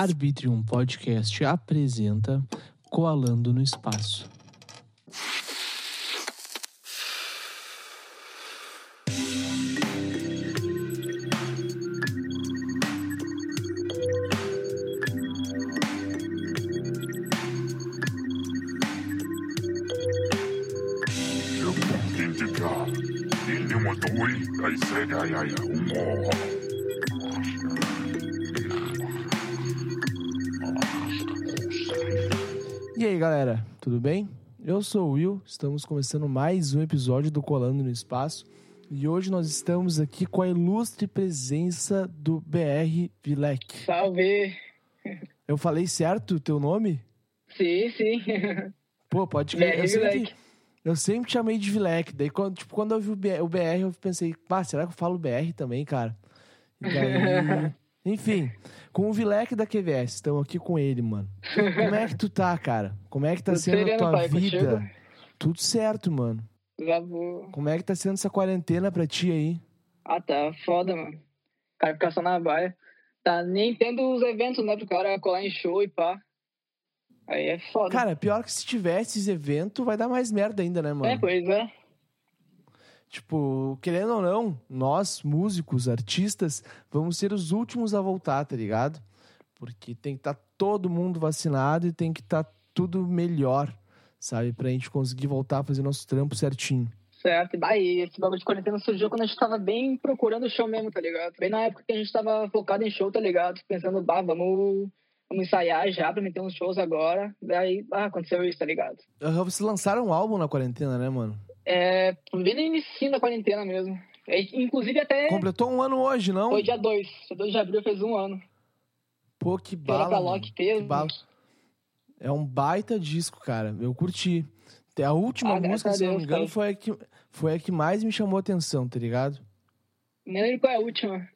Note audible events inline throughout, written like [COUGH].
Arbitrium Podcast apresenta Coalando no Espaço. Ay tudo bem? Eu sou o Will, estamos começando mais um episódio do Colando no Espaço e hoje nós estamos aqui com a ilustre presença do BR Vilek. Salve! Eu falei certo o teu nome? Sim, sim. Pô, pode crer. Eu sempre, eu sempre te chamei de Vilek. Daí, quando, tipo, quando eu vi o BR, eu pensei, pá, será que eu falo BR também, cara? E daí... Enfim, com o Vilek da QVS, estamos aqui com ele, mano. Como é que tu tá, cara? Como é que tá Tudo sendo a tua pai, vida? contigo? Tudo certo, mano. Como é que tá sendo essa quarentena pra ti aí? Ah, tá foda, mano. O cara fica só na baia. Tá nem tendo os eventos, né? Pro cara colar em show e pá. Aí é foda. Cara, pior que se tivesse esse evento, vai dar mais merda ainda, né, mano? é, pois é. Tipo, querendo ou não, nós, músicos, artistas, vamos ser os últimos a voltar, tá ligado? Porque tem que estar todo mundo vacinado e tem que estar tudo melhor, sabe? Pra gente conseguir voltar a fazer nosso trampo certinho. Certo. E daí, esse bagulho de quarentena surgiu quando a gente tava bem procurando show mesmo, tá ligado? Bem na época que a gente tava focado em show, tá ligado? Pensando, bah, vamos, vamos ensaiar já pra meter uns shows agora. Daí, ah, aconteceu isso, tá ligado? Vocês lançaram um álbum na quarentena, né, mano? É, bem no início da quarentena mesmo. É, Inclusive até Completou um ano hoje, não? foi dia 2. Dia 2 de abril fez um ano. Pô, que bala. pra mano. Loki teve. Que bala. É um baita disco, cara. Eu curti. A última Ah, música, se eu não me Deus, engano, cara. foi a, que, foi a que mais me chamou a atenção, tá ligado? Nem lembro qual é a última.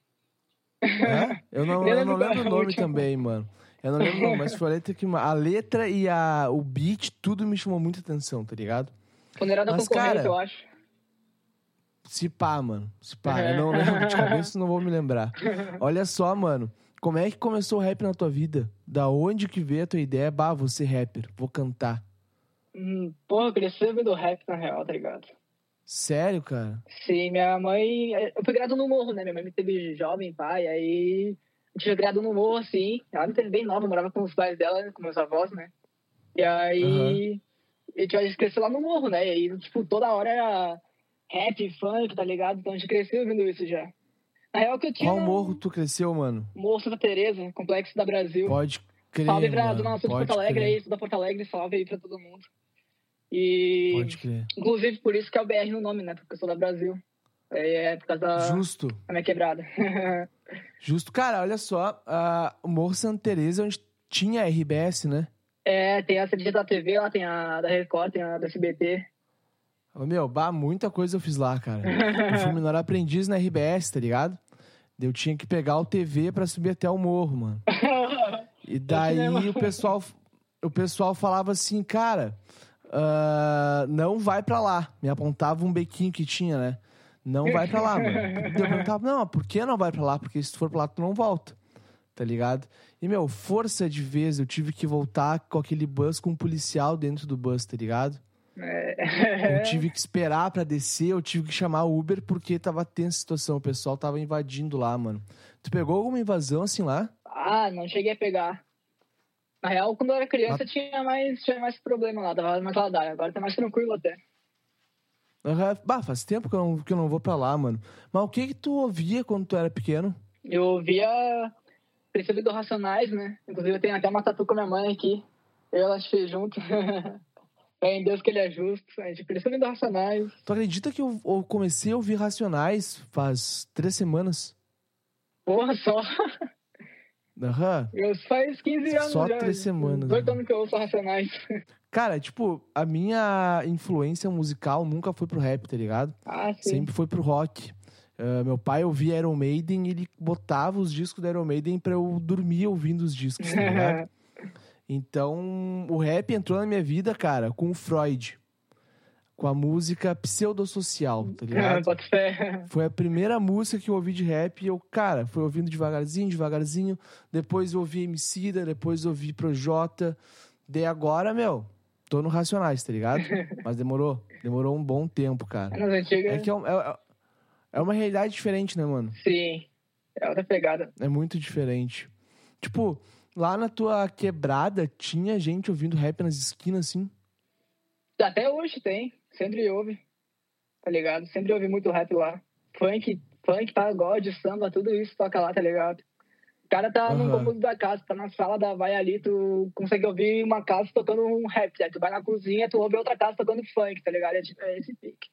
É? Eu não, [LAUGHS] Nem eu não lembro o é nome também, mano. Eu não lembro o nome, mas foi a letra que. A letra e a, o beat, tudo me chamou muita atenção, tá ligado? Funerária da Mas, concorrente, cara, eu acho. Se pá, mano. Se pá. Eu não lembro de [LAUGHS] cabeça, não vou me lembrar. Olha só, mano. Como é que começou o rap na tua vida? Da onde que veio a tua ideia? Bah, vou ser rapper, vou cantar. Hum, Porra, eu cresci ouvindo rap, na real, tá ligado? Sério, cara? Sim, minha mãe... Eu fui criado no morro, né? Minha mãe me teve jovem, pai, aí... A gente foi criado no morro, assim. Ela me teve bem nova, eu morava com os pais dela, com meus avós, né? E aí... E tipo, a gente cresceu lá no morro, né? E aí, tipo, toda hora era rap, funk, tá ligado? Então a gente cresceu ouvindo isso já. Na real que eu tinha... Qual morro tu cresceu, mano? Morro Santa Teresa, Complexo da Brasil. Pode crer. salve pra mano. Dona Sul de Porto Alegre crer. aí, da Porto Alegre, salve aí pra todo mundo. E Pode crer. inclusive por isso que é o BR no nome, né? Porque eu sou da Brasil. É, é por causa da, Justo. da minha quebrada. [LAUGHS] Justo. Cara, olha só. o Morro Santa Teresa, onde tinha a RBS, né? É, tem a CDG da TV, lá tem a da Record, tem a da SBT. Ô, meu, bah, muita coisa eu fiz lá, cara. [LAUGHS] Eu fui menor aprendiz na RBS, tá ligado? Eu tinha que pegar o TV pra subir até o morro, mano. E [LAUGHS] daí o pessoal, o pessoal falava assim, cara, ah, não vai pra lá. Me apontava um bequinho que tinha, né? Não vai pra lá, mano. Eu perguntava, não, por que não vai pra lá? Porque se tu for pra lá, tu não volta. Tá ligado? E, meu, força de vez, eu tive que voltar com aquele bus com um policial dentro do bus, tá ligado? É. Eu [LAUGHS] tive que esperar pra descer, eu tive que chamar o Uber porque tava tensa a situação, o pessoal tava invadindo lá, mano. Tu pegou alguma invasão assim lá? Ah, não cheguei a pegar. Na real, quando eu era criança, Ah. tinha mais, tinha mais problema lá, tava mais ladaia. Agora tá mais tranquilo até. Bah, faz tempo que eu, não, que eu não vou pra lá, mano. Mas o que que tu ouvia quando tu era pequeno? Eu via Princípio do Racionais, né? Inclusive eu tenho até uma tatu com a minha mãe aqui. Eu e ela fez junto. [LAUGHS] é em Deus que ele é justo. A gente Princípio do Racionais. Tu acredita que eu, eu comecei a ouvir Racionais faz três semanas? Porra, só. Aham. Eu faz 15 anos Só já. três semanas, Dois né? anos que eu ouço Racionais. [LAUGHS] Cara, tipo, a minha influência musical nunca foi pro rap, tá ligado? ah, sim. Sempre foi pro rock. Ah, meu pai ouvia Iron Maiden e ele botava os discos do Iron Maiden pra eu dormir ouvindo os discos, tá ligado? [LAUGHS] Então, o rap entrou na minha vida, cara, com o Freud. com a música Pseudossocial, tá ligado? [LAUGHS] Bota fé. Foi a primeira música que eu ouvi de rap e eu, cara, fui ouvindo devagarzinho, devagarzinho. Depois eu ouvi Emicida, depois eu ouvi Projota. Daí agora, meu, tô no Racionais, tá ligado? [LAUGHS] Mas demorou, demorou um bom tempo, cara. Antigas. É que é, um- é, é uma realidade diferente, né, mano? Sim. É outra pegada. É muito diferente. Tipo, lá na tua quebrada, tinha gente ouvindo rap nas esquinas, assim? Até hoje tem. Sempre ouve. Tá ligado? Sempre ouve muito rap lá. Funk, funk, pagode, samba, tudo isso toca lá, tá ligado? O cara tá no Aham. cômodo da casa, tá na sala da vai ali, tu consegue ouvir uma casa tocando um rap. Aí tu vai na cozinha, tu ouve outra casa tocando funk, tá ligado? É, tipo- é esse pique.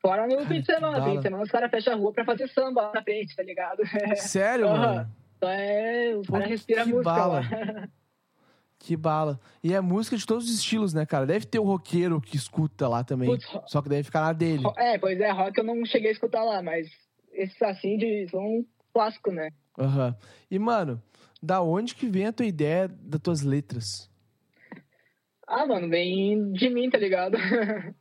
Fora no fim de semana, fim de semana os caras fecham a rua pra fazer samba lá na frente, tá ligado? [LAUGHS] Sério, Aham. mano? Então é. Os caras respiram música bala. lá. [LAUGHS] Que bala. E é música de todos os estilos, né, cara? Deve ter o roqueiro que escuta lá também. Putz, Só que deve ficar na dele. É, pois é, rock eu não cheguei a escutar lá, mas esses assim de, são um clássico, né? Aham. E, mano, da onde que vem a tua ideia das tuas letras? Ah, mano, vem de mim, tá ligado? [LAUGHS]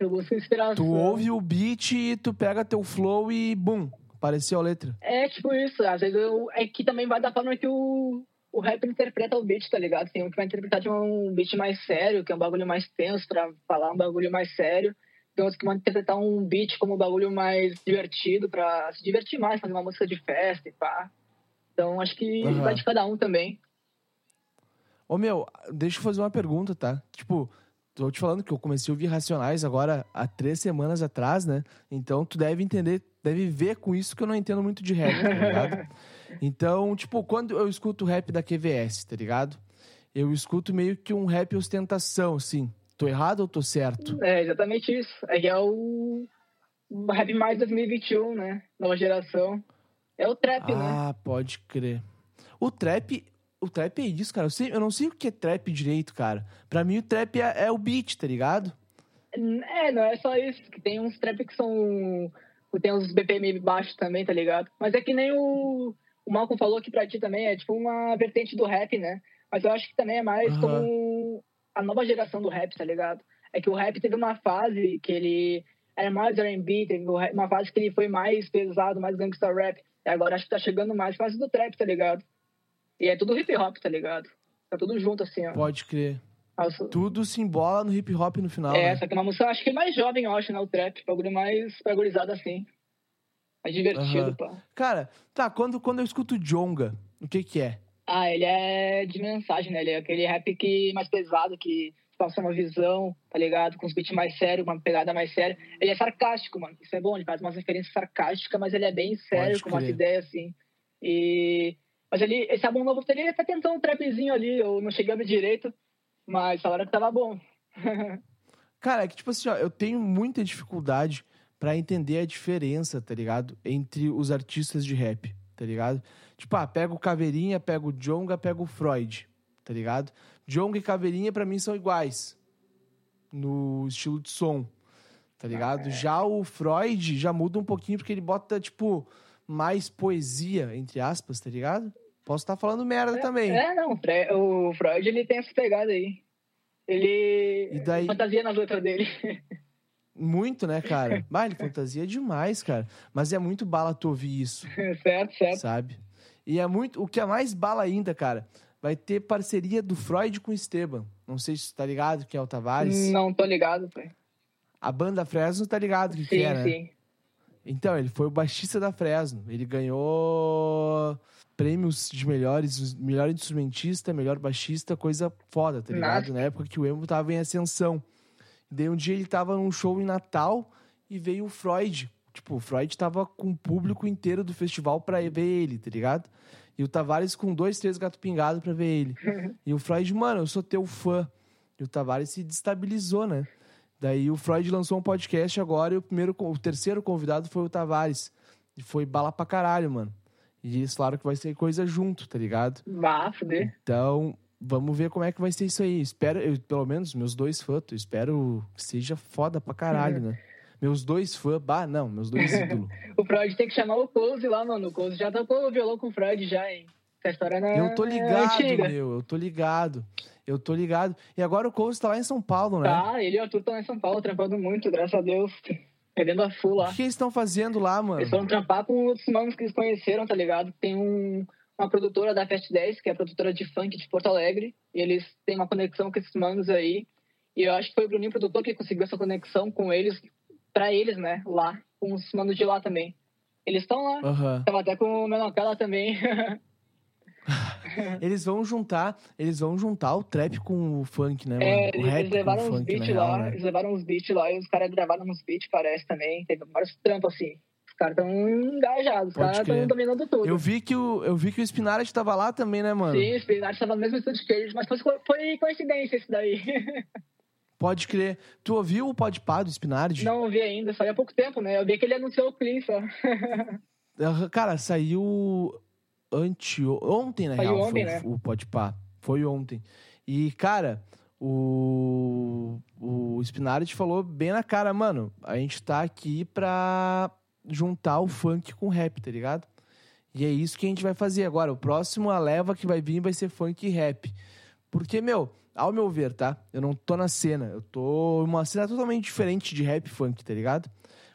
eu busco inspiração. Tu ouve o beat e tu pega teu flow e, bum, apareceu a letra. É tipo isso, às vezes eu, é que também vai da forma que o, o rap interpreta o beat, tá ligado? Tem um que vai interpretar de um beat mais sério, que é um bagulho mais tenso pra falar um bagulho mais sério. Tem outros que vão interpretar um beat como um bagulho mais divertido pra se divertir mais, fazer uma música de festa e pá. Então acho que Aham. vai de cada um também. Ô, meu, deixa eu fazer uma pergunta, tá? Tipo, tô te falando que eu comecei a ouvir Racionais agora há três semanas atrás, né? Então tu deve entender, deve ver com isso que eu não entendo muito de rap, tá ligado? [LAUGHS] Então, tipo, quando eu escuto rap da QVS, tá ligado? Eu escuto meio que um rap ostentação, assim. Tô errado ou tô certo? É exatamente isso. É que é o, o rap mais 2021, né? Nova geração. É o trap, né? Ah, pode crer. O trap, o trap é isso, cara. Eu, sei- eu não sei o que é trap direito, cara. Pra mim, o trap é, é o beat, tá ligado? É, não é só isso. Que tem uns trap que são. Tem uns BPM baixos também, tá ligado? Mas é que nem o, o Malcolm falou aqui pra ti também, é tipo uma vertente do rap, né? Mas eu acho que também é mais Aham. como a nova geração do rap, tá ligado? É que o rap teve uma fase que ele era mais R&B, teve uma fase que ele foi mais pesado, mais gangsta rap. E agora acho que tá chegando mais fase do trap, tá ligado? E é tudo hip hop, tá ligado? Tá tudo junto, assim, ó. Pode crer. Nossa, Tudo se embola no hip hop no final. é, né? só que é uma música, acho que mais jovem, eu acho, né? O trap, bagulho mais bagulhizado assim. Mais divertido, Aham. pá. Cara, tá, quando, quando eu escuto Jonga, o que que é? Ah, ele é de mensagem, né? Ele é aquele rap que mais pesado, que passa uma visão, tá ligado? Com os beats mais sérios, uma pegada mais séria. Ele é sarcástico, mano. Isso é bom, ele faz umas referências sarcásticas, mas ele é bem sério, Pode com umas crer. ideias assim. E. Mas ele, esse álbum novo dele, ele tá tentando um trapzinho ali, eu não cheguei a ver direito, mas falaram que tava bom. [LAUGHS] Cara, é que tipo assim, ó, eu tenho muita dificuldade pra entender a diferença, tá ligado? Entre os artistas de rap, tá ligado? Tipo, ah, pega o Caveirinha, pega o Jonga, pega o Freud, tá ligado? Jonga e Caveirinha pra mim são iguais no estilo de som, tá ligado? Já o Freud já muda um pouquinho porque ele bota, tipo, mais poesia, entre aspas, tá ligado? Posso estar falando merda também. É, não, o Freud ele tem essa pegada aí. Ele daí- fantasia nas letras dele. Muito, né, cara? [LAUGHS] Mas ele fantasia demais, cara. Mas é muito bala tu ouvir isso, [LAUGHS] certo, certo. sabe? E é muito. O que é mais bala ainda, cara, vai ter parceria do Freud com o Esteban. Não sei se tu tá ligado quem é o Tavares. Não tô ligado, pai. A banda Fresno tá ligado que, que Sim, é, né? sim. Então, ele foi o baixista da Fresno. Ele ganhou prêmios de melhores, melhor instrumentista, melhor baixista, coisa foda, tá ligado? Na época que o emo tava em ascensão. Daí um dia ele tava num show em Natal e veio o Freud. Tipo, o Freud tava com o público inteiro do festival pra ver ele, tá ligado? E o Tavares com dois, três gato pingado pra ver ele. [LAUGHS] e o Freud, mano, eu sou teu fã. E o Tavares se destabilizou, né? Daí o Freud lançou um podcast agora e o primeiro, o terceiro convidado foi o Tavares. E foi bala pra caralho, mano. E falaram que vai ser coisa junto, tá ligado? Vá, fuder. Então, vamos ver como é que vai ser isso aí. Espero, eu, pelo menos, meus dois fãs, eu espero que seja foda pra caralho, né? [LAUGHS] Meus dois fãs, bah, não, meus dois ídolos. [LAUGHS] O Freud tem que chamar o Close lá, mano. O Close já tocou o violão com o Freud já, hein? Essa história não é Eu tô ligado, antiga. meu, eu tô ligado. Eu tô ligado. E agora o Coase tá lá em São Paulo, né? Tá, ele e o Arthur estão em São Paulo, trampando muito, graças a Deus. Perdendo a full O lá. que, que eles estão fazendo lá, mano? Eles foram trampar com outros manos que eles conheceram, tá ligado? Tem um, uma produtora da Fast 10, que é a produtora de funk de Porto Alegre. E eles têm uma conexão com esses manos aí. E eu acho que foi o Bruninho produtor que conseguiu essa conexão com eles, pra eles, né? Lá, com os manos de lá também. Eles estão lá. Aham. Tava até com o Menocala também. [LAUGHS] [LAUGHS] Eles vão juntar, eles vão juntar o trap com o funk, né, mano? É, o eles levaram o uns funk, beats real, lá, né? eles levaram uns beats lá e os caras gravaram uns beats, parece também. Teve vários trampos assim. Os caras estão engajados, os caras estão dominando tudo. Eu vi que o, eu vi que o Spinardi tava lá também, né, mano? Sim, o Spinard estava no mesmo estúdio que eles, mas foi, foi coincidência isso daí. [LAUGHS] Pode crer. Tu ouviu o podpah do Spinardi? Não vi ainda, saiu há pouco tempo, né? Eu vi que ele anunciou o Clean só. [LAUGHS] Cara, saiu ante ontem, na Saiu real, ontem, foi né? o podpah. Foi ontem. E, cara, o, o Spinardi falou bem na cara, mano, a gente tá aqui pra juntar o funk com o rap, tá ligado? E é isso que a gente vai fazer agora. O próximo, a leva que vai vir vai ser funk e rap. Porque, meu, ao meu ver, tá? Eu não tô na cena. Eu tô em uma cena totalmente diferente de rap e funk, tá ligado?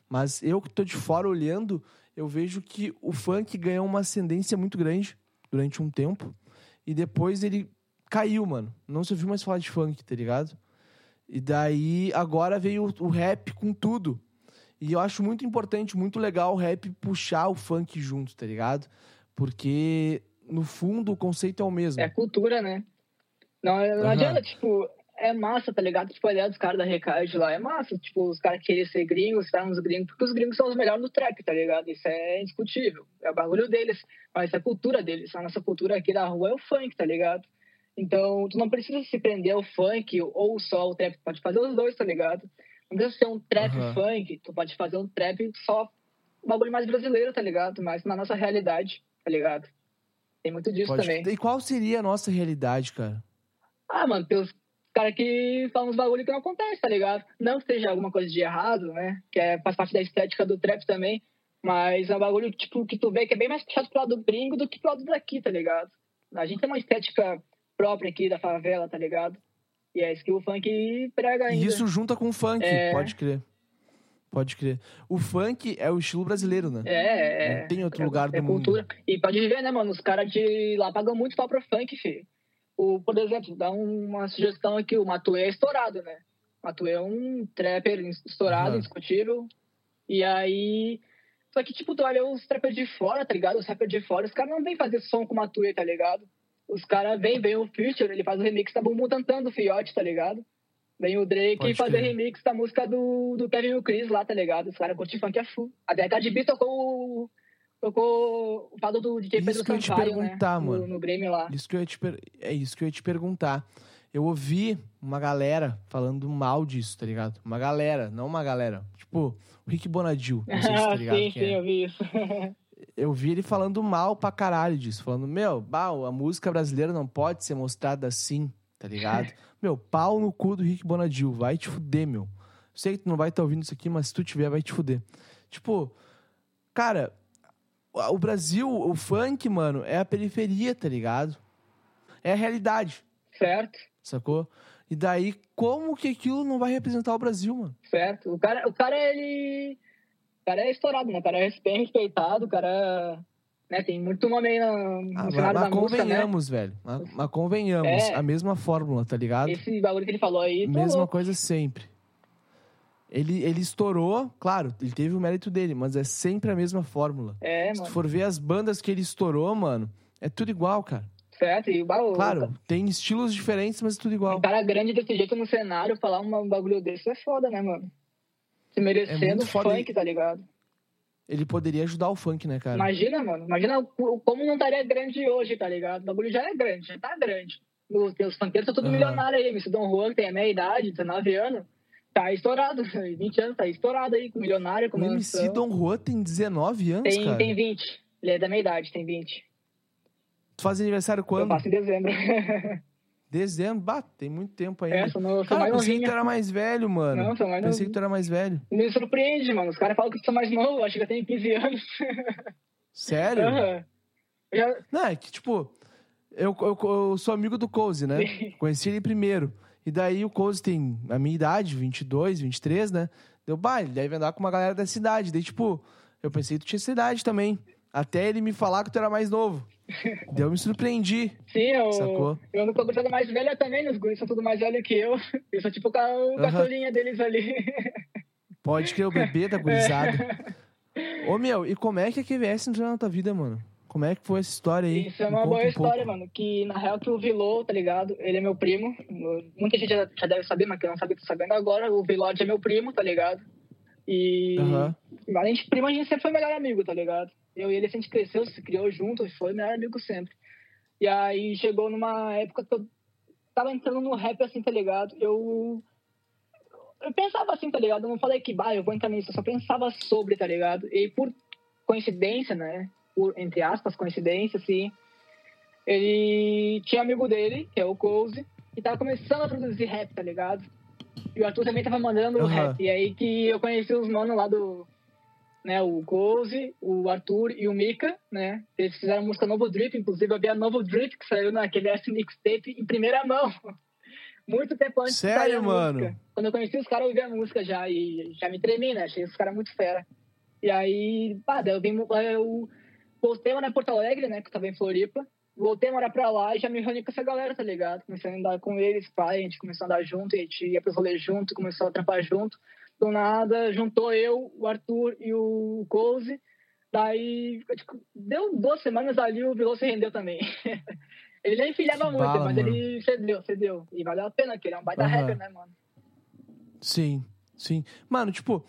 Mas eu que tô de fora olhando, eu vejo que o funk ganhou uma ascendência muito grande durante um tempo. E depois ele caiu, mano. Não se ouviu mais falar de funk, tá ligado? E daí agora veio o- rap com tudo. E eu acho muito importante, muito legal o rap puxar o funk junto, tá ligado? Porque no fundo o conceito é o mesmo. É cultura, né? Não, não Aham. adianta, tipo, é massa, tá ligado? Tipo, a ideia dos caras da Recard lá é massa. Tipo, os caras querem ser gringos, estar nos gringos, porque os gringos são os melhores no trap, tá ligado? Isso é indiscutível. É o bagulho deles, mas é a cultura deles. A nossa cultura aqui da rua é o funk, tá ligado? Então, tu não precisa se prender ao funk ou só o trap, tu pode fazer os dois, tá ligado? Não precisa ser um trap Aham. funk, tu pode fazer um trap só um bagulho mais brasileiro, tá ligado? Mas na nossa realidade, tá ligado? Tem muito disso Pode- também. E qual seria a nossa realidade, cara? Ah, mano, tem os caras que falam uns bagulho que não acontece, tá ligado? Não que seja alguma coisa de errado, né? Que é, faz parte da estética do trap também. Mas é um bagulho, tipo, que tu vê que é bem mais puxado pro lado do gringo do que pro lado daqui, tá ligado? A gente tem uma estética própria aqui da favela, tá ligado? E é isso que o funk prega ainda. E isso junta com o funk, É. pode crer. Pode crer. O funk é o estilo brasileiro, né? É, é. Não tem outro é- lugar do é mundo. cultura. E pode ver, né, mano? Os caras de lá pagam muito pau pro funk, filho. O, por exemplo, dá um- uma sugestão aqui, o Matuê é estourado, né? Matuê é um trapper estourado, Aham. indiscutível. E aí... Só que, tipo, tu olha os trappers de fora, tá ligado? Os rappers de fora, os caras não vêm fazer som com o Matuê, tá ligado? Os caras vêm, vem o Future, ele faz o remix da Bumbum Tantando, o Fiote, tá ligado? Vem o Drake Pode fazer remix da música do, do Kevin e o Chris lá, tá ligado? Os caras curtem funk a full. A Cardi B tocou, o- tocou o fado do DJ Isso Pedro que eu ia te Sampaio, perguntar, né? mano. No, no Grammy lá. Isso que eu ia te per- É isso que eu ia te perguntar. Eu ouvi uma galera falando mal disso, tá ligado? Uma galera, não uma galera. Tipo, o Rick Bonadil. Não sei se tá [LAUGHS] ligado sim, sim, é. eu vi isso. [LAUGHS] Eu vi ele falando mal pra caralho disso. Falando, meu, bah, a música brasileira não pode ser mostrada assim, tá ligado? [LAUGHS] meu, pau no cu do Rick Bonadil. Vai te fuder, meu. Sei que tu não vai estar ouvindo isso aqui, mas se tu tiver, vai te fuder. Tipo, cara, o Brasil, o funk, mano, é a periferia, tá ligado? É a realidade, certo, sacou? E daí, como que aquilo não vai representar o Brasil, mano? certo. O cara, o cara, ele... O cara é estourado, né? O cara é bem respeitado, o cara... Né? Tem muito nome aí no, no Ah, mas, cenário mas da música, né? convenhamos, velho. Mas, mas convenhamos. É. A mesma fórmula, tá ligado? Esse bagulho que ele falou aí, tô Mesma coisa sempre. Ele, ele estourou, claro, ele teve o mérito dele, mas é sempre a mesma fórmula. É, Se tu mano. for ver as bandas que ele estourou, mano, é tudo igual, cara. Certo, e o bagulho... Claro, tem estilos diferentes, mas é tudo igual. Um cara grande desse jeito no cenário, falar um bagulho desse é foda, né, mano? Se merecendo É funk, tá ligado? Ele poderia ajudar o funk, né, cara? Imagina, mano. Imagina como não estaria grande hoje, tá ligado? O bagulho já é grande, já tá grande. Os, os funkeiros são tudo milionários aí. MC Don Juan, tem a meia idade, 19 anos, tá estourado. [LAUGHS] 20 anos, tá estourado aí, com milionário, com o MC mansão. Don Juan tem 19 anos, Tem, cara. tem 20. Ele é da meia idade, tem 20. Tu faz aniversário Eu quando? faço em dezembro. [LAUGHS] Dezembro. Bah, tem muito tempo ainda. é, sou, no, sou Cara, mais pensei que tu era mais velho, mano. Não, sou mais pensei que novinho. tu era mais velho. Me surpreende, mano. Os caras falam que eu sou mais novo, acho que eu tenho 15 anos. [LAUGHS] Sério? Aham. Eu já- Não, é que, tipo, Eu, eu, eu sou amigo do Cozy, né? Sim. Conheci ele primeiro. E daí o Cozy tem a minha idade, 22, 23, né? Deu, bah, ele deve andar com uma galera da cidade. Daí, tipo, eu pensei que tu tinha essa idade também. Até ele me falar que tu era mais novo. [LAUGHS] Daí eu me surpreendi. Sim, eu, Sacou? eu ando com a gurizada mais velha também, os guris são tudo mais velho que eu. [LAUGHS] Eu sou tipo o caçulinha deles ali. Pode crer, o bebê da [LAUGHS] gurizada. Ô, meu, e como é que a QVS entrou na tua vida, mano? Como é que foi essa história aí? Isso é uma boa um história, pouco. mano. Que na real que o Vilô, tá ligado? Ele é meu primo. Muita gente já, já deve saber, mas que eu não sabia, tô sabendo agora. O Vilode é meu primo, tá ligado? E Aham. além de primo, a gente sempre foi melhor amigo, tá ligado? Eu e ele, a gente cresceu, se criou junto, foi melhor amigo sempre. E aí chegou numa época que eu tava entrando no rap, assim, tá ligado? Eu. Eu pensava assim, tá ligado? Eu não falei que, bah, eu vou entrar nisso, eu só pensava sobre, tá ligado? E por coincidência, né? Por, entre aspas, coincidência, assim. Ele tinha um amigo dele, que é o Cozy, que tava começando a produzir rap, tá ligado? E o Arthur também tava mandando o Aham. rap. E aí que eu conheci os manos lá do. Né, o Cozy, o Arthur e o Mika, né? Eles fizeram música Novo Drip, inclusive eu vi a Novo Drip que saiu naquele S mixtape em primeira mão. [LAUGHS] Muito tempo antes de Sério, a mano? música. Quando eu conheci os caras, eu ouvi a música já e já me tremi, né? Achei os caras muito fera. E aí, pá, daí eu vim, eu voltei a morar em Porto Alegre, né? Que eu tava em Floripa. Voltei a morar pra lá e já me reuni com essa galera, tá ligado? Comecei a andar com eles, pai, a gente começou a andar junto, a gente ia pros rolês junto, começou a trampar junto. Do nada, juntou eu, o Arthur e o Cozy. Daí, tipo, deu duas semanas ali, o Vilô se rendeu também. [LAUGHS] ele nem filhava muito, bala, mas mano. ele cedeu, cedeu. E valeu a pena, que ele é um baita Aham. rapper, né, mano? Sim, sim. Mano, tipo,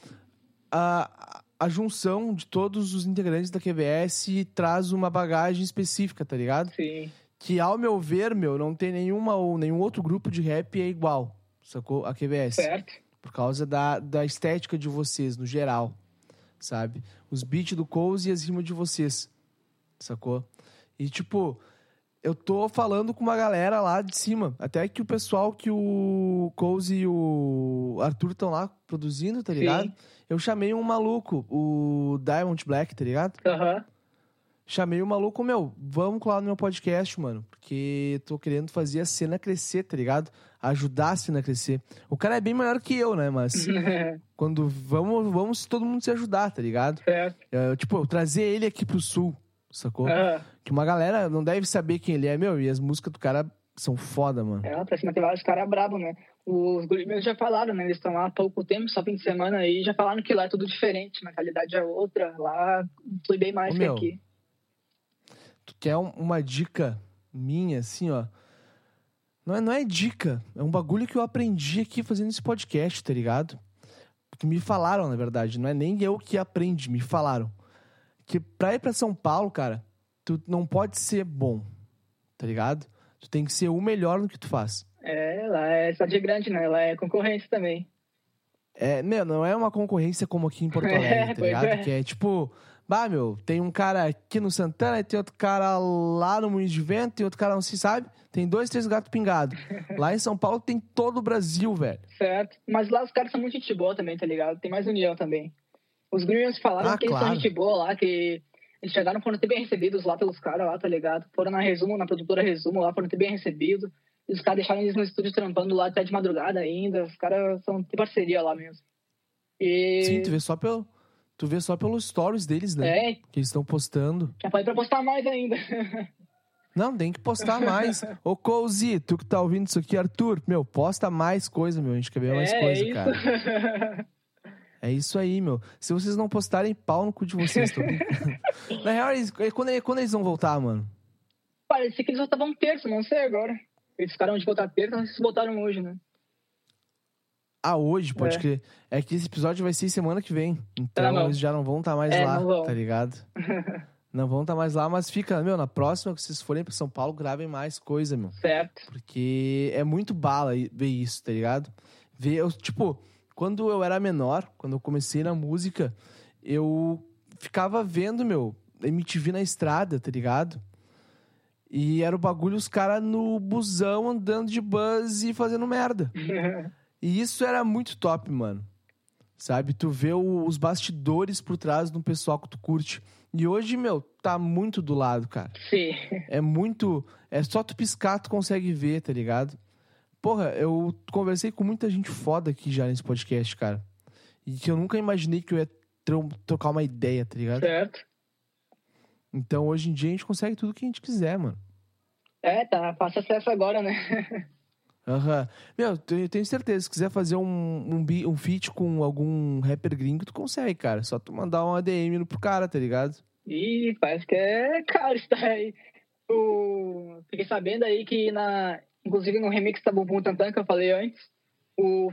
a, a junção de todos os integrantes da QBS traz uma bagagem específica, tá ligado? Sim. Que, ao meu ver, meu, não tem nenhuma ou nenhum outro grupo de rap é igual, sacou? A QBS. Certo. Por causa da, da estética de vocês, no geral, sabe? Os beats do Cozy e as rimas de vocês, sacou? E, tipo, eu tô falando com uma galera lá de cima. Até que o pessoal que o Cozy e o Arthur estão lá produzindo, tá ligado? Sim. Eu chamei um maluco, o Diamond Black, tá ligado? Aham. Chamei o maluco, meu, vamos colar no meu podcast, mano. Porque tô querendo fazer a cena crescer, tá ligado? Ajudar a cena a crescer. O cara é bem maior que eu, né? Mas [LAUGHS] quando vamos, vamos todo mundo se ajudar, tá ligado? certo. É, tipo, eu trazer ele aqui pro sul, sacou? Aham. Que uma galera não deve saber quem ele é, meu, e as músicas do cara são foda, mano. É, pra cima tem vários caras brabos, né? Os guris meus já falaram, né? Eles estão lá há pouco tempo, só fim de semana aí, já falaram que lá é tudo diferente, mentalidade é outra, lá flui bem mais Ô, que meu, aqui. Tu quer um- uma dica minha, assim, ó? Não é, não é dica, é um bagulho que eu aprendi aqui fazendo esse podcast, tá ligado? Que me falaram, na verdade, não é nem eu que aprendi, me falaram. Que pra ir pra São Paulo, cara, tu não pode ser bom, tá ligado? Tu tem que ser o melhor no que tu faz. É, lá é cidade grande, né? Lá é concorrência também. É, meu, não é uma concorrência como aqui em Porto É, [LAUGHS] Alegre, tá pois ligado? é. Que é tipo, bah, meu, tem um cara aqui no Santana, tem outro cara lá no Moinho de Vento, tem outro cara não se sabe. Tem dois, três gatos pingados. [LAUGHS] Lá em São Paulo tem todo o Brasil, velho. Certo. Mas lá os caras são muito gente boa também, tá ligado? Tem mais união também. Os Green falaram Ah, que eles claro. são gente boa lá, que eles chegaram, foram ter bem recebidos lá pelos caras lá, tá ligado? Foram na Resumo, na produtora Resumo lá, foram ter bem recebidos. E os caras deixaram eles no estúdio trampando lá até de madrugada ainda. Os caras são de parceria lá mesmo. E... Sim, tu vê só pelo. Tu vê só pelos stories deles, né? É, Que eles estão postando. já pode pra postar mais ainda. [LAUGHS] Não, tem que postar mais. Ô, Cozy, tu que tá ouvindo isso aqui, Arthur, meu, posta mais coisa, meu. A gente quer ver mais é, coisa, é isso. cara. [LAUGHS] É isso aí, meu. Se vocês não postarem, pau no cu de vocês, tô. [LAUGHS] Na real, eles- quando, quando eles vão voltar, mano? Parece que eles voltavam terça, não sei agora. Eles ficaram de voltar terça, sei se voltaram hoje, né? Ah, hoje, pode É. crer. É que esse episódio vai ser semana que vem. Então não. eles já não vão estar mais É, lá, tá ligado? [LAUGHS] não vão estar mais lá, mas fica, meu, na próxima que vocês forem pra São Paulo, gravem mais coisa, meu. Certo. Porque é muito bala ver isso, tá ligado? Ver, eu, tipo, quando eu era menor, quando eu comecei na música, eu ficava vendo, meu, MTV na estrada, tá ligado? E era o bagulho, os caras no busão andando de buzz e fazendo merda. [LAUGHS] E isso era muito top, mano. Sabe? Tu vê o- os bastidores por trás do pessoal que tu curte. E hoje, meu, tá muito do lado, cara. Sim. É muito. É só tu piscar, tu consegue ver, tá ligado? Porra, eu conversei com muita gente foda aqui já nesse podcast, cara. E que eu nunca imaginei que eu ia tro- trocar uma ideia, tá ligado? Certo. Então hoje em dia a gente consegue tudo que a gente quiser, mano. É, tá. Fácil acesso agora, né? [LAUGHS] Aham. Meu, te- eu tenho certeza, se quiser fazer um, um, um feat com algum rapper gringo, tu consegue, cara. Só tu mandar um ADM pro cara, tá ligado? Ih, parece que é caro isso daí. Fiquei sabendo aí que na. Inclusive no remix da Bumbum Tantan que eu falei antes. O...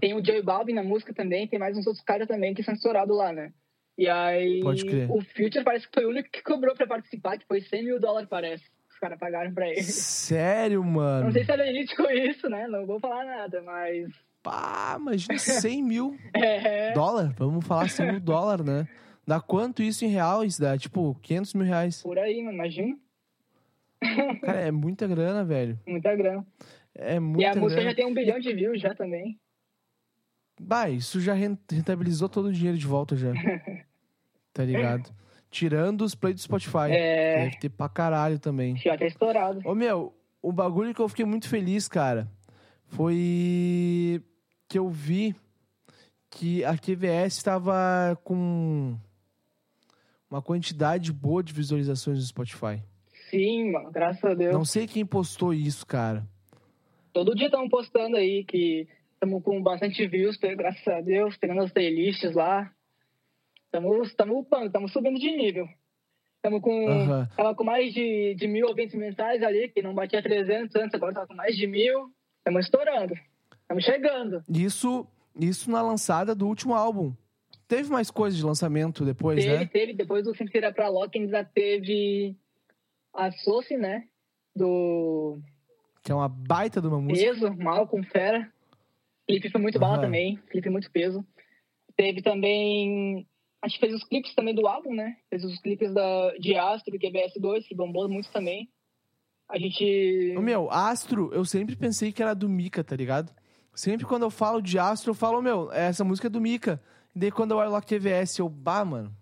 Tem o Joey Balvin na música também, tem mais uns outros caras também que são estourados lá, né? E aí. Pode crer. O Future parece que foi o único que cobrou pra participar, que foi 100 mil dólares, parece. Os caras pagaram pra ele. Sério, mano? Não sei se é verídico isso, né? Não vou falar nada, mas. Pá, imagina 100 mil [LAUGHS] É. dólar. Vamos falar 100 mil dólar, né? Dá quanto isso em real? Isso dá, tipo, 500 mil reais. Por aí, mano, imagina. Cara, é muita grana, velho. Muita grana. É muita e a música grana. já tem um bilhão de views já também. Bah, isso já ren- rentabilizou todo o dinheiro de volta já. [LAUGHS] tá ligado? Tirando os play do Spotify. É. Deve ter pra caralho também. Já tá estourado. Ô, meu, o bagulho que eu fiquei muito feliz, cara, foi que eu vi que a QVS estava com uma quantidade boa de visualizações no Spotify. Sim, mano, graças a Deus. Não sei quem postou isso, cara. Todo dia estamos postando aí que estamos com bastante views, graças a Deus, pegando as playlists lá. Estamos upando, estamos subindo de nível. Estamos com. Tava com mais de, de mil ouvintes mensais ali, que não batia 300 antes, agora tava com mais de mil. Estamos estourando. Estamos chegando. Isso, isso na lançada do último álbum. Teve mais coisa de lançamento depois, teve, né? teve, depois do Sinceira pra Loki ainda teve a Soci, né? Do Que é uma baita de uma música. peso, mal com fera. Clipe foi muito bala Aham. também, clipe muito peso. Teve também. Acho que fez os clipes também do álbum, né? Fez os clipes da, de Astro e QBS2, que bombou muito também. A gente. Ô, meu, Astro, eu sempre pensei que era do Mika, tá ligado? Sempre quando eu falo de Astro, eu falo, meu, essa música é do Mika. E daí quando eu olho lá QVS, eu, bah, mano,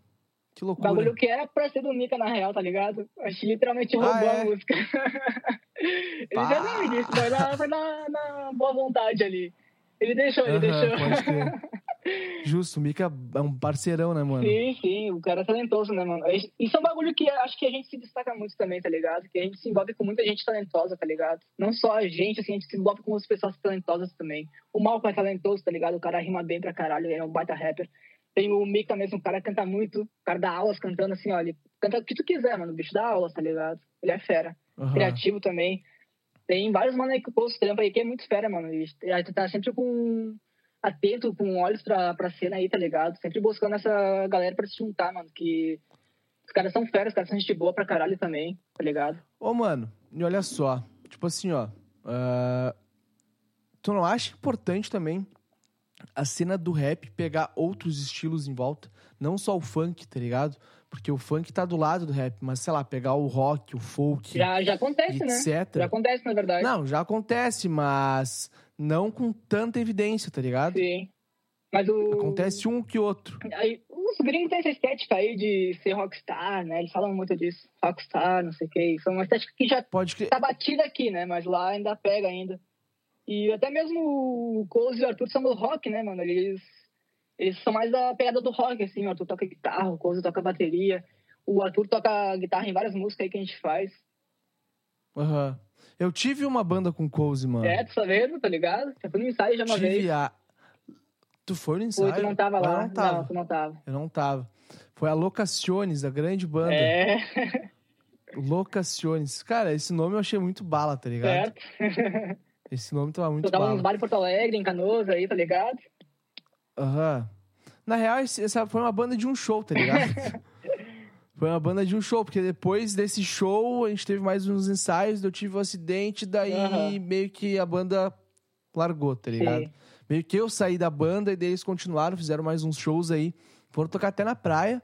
que O loucura. bagulho que era pra ser do Mika, na real, tá ligado? A gente literalmente Ah, roubou é? a música. [LAUGHS] ele Pá. já não me disse, foi na, foi na, na boa vontade ali. Ele deixou, ele Aham, deixou. pode. [LAUGHS] Justo, o Mika é um parceirão, né, mano? Sim, sim, o cara é talentoso, né, mano? Isso é um bagulho que acho que a gente se destaca muito também, tá ligado? Que a gente se envolve com muita gente talentosa, tá ligado? Não só a gente, assim, a gente se envolve com as pessoas talentosas também. O Malcolm é talentoso, tá ligado? O cara rima bem pra caralho, ele é um baita rapper. Tem o Mika mesmo, o cara canta muito, o cara dá aulas cantando assim, ele canta o que tu quiser, mano, o bicho dá aulas, tá ligado? Ele é fera. Aham. Criativo também. Tem vários mano aí que postam trampo aí que é muito fera, mano. E aí tu tá sempre com atento, com olhos pra, pra cena aí, tá ligado? Sempre buscando essa galera pra se juntar, mano. Que os caras são feras, os caras são gente boa pra caralho também, tá ligado? Ô, mano, e olha só. Tipo assim, ó. ah, tu não acha importante também a cena do rap pegar outros estilos em volta? Não só o funk, tá ligado? Porque o funk tá do lado do rap, mas sei lá, pegar o rock, o folk, Já, já acontece, né? etc. Já acontece, na verdade. Não, já acontece, mas não com tanta evidência, tá ligado? Sim. Mas o. Acontece um que outro. Aí, os gringos têm essa estética aí de ser rockstar, né? Eles falam muito disso. Rockstar, não sei o que. Isso é uma estética que já Pode tá batida aqui, né? Mas lá ainda pega ainda. E até mesmo o Coles e o Arthur são do rock, né, mano? Eles, eles são mais da pegada do rock, assim. O Arthur toca guitarra, o Coles toca bateria. O Arthur toca guitarra em várias músicas aí que a gente faz. Aham. Eu tive uma banda com Cozy, mano. É, tu tá vendo, tá ligado? Já fui no ensaio já uma tive vez. a. Tu foi no ensaio? Foi, tu não tava Eu lá. não tava. tu não tava. Eu não tava. Foi a Locaciones, a grande banda. É, Locaciones. Cara, esse nome eu achei muito bala, tá ligado? certo. [LAUGHS] Esse nome tava muito Tu tava nos bares em Porto Alegre, em Canoas aí, tá ligado? Aham. Na real, essa foi uma banda de um show, tá ligado? [LAUGHS] foi uma banda de um show, porque depois desse show a gente teve mais uns ensaios, eu tive um acidente, daí Aham. meio que a banda largou, tá ligado? Sim. Meio que eu saí da banda e daí eles continuaram, fizeram mais uns shows aí. Foram tocar até na praia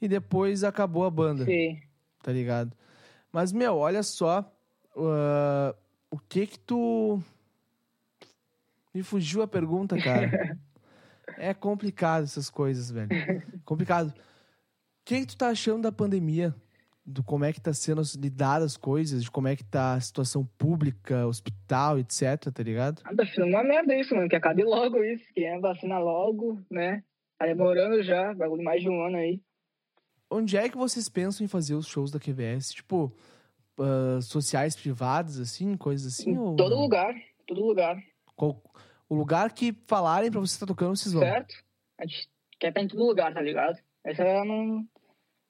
e depois acabou a banda, Sim. tá ligado? Mas, meu, olha só. ah, o que que tu. Me fugiu a pergunta, cara. [LAUGHS] É complicado essas coisas, velho. complicado. O que, que tu tá achando da pandemia? Do como é que tá sendo lidada as coisas, de como é que tá a situação pública, hospital, etc, tá ligado? Ah, tá ficando uma merda isso, mano. Que acabe logo isso. Que é vacina logo, né? Tá demorando já, bagulho mais de um ano aí. Onde é que vocês pensam em fazer os shows da QVS? Tipo, ah, sociais privados, assim, coisas assim? Em ou todo não? lugar, todo lugar. Qual- o lugar que falarem pra você estar tocando, vocês vão. Certo? A gente quer estar em todo lugar, tá ligado? Esse é, no...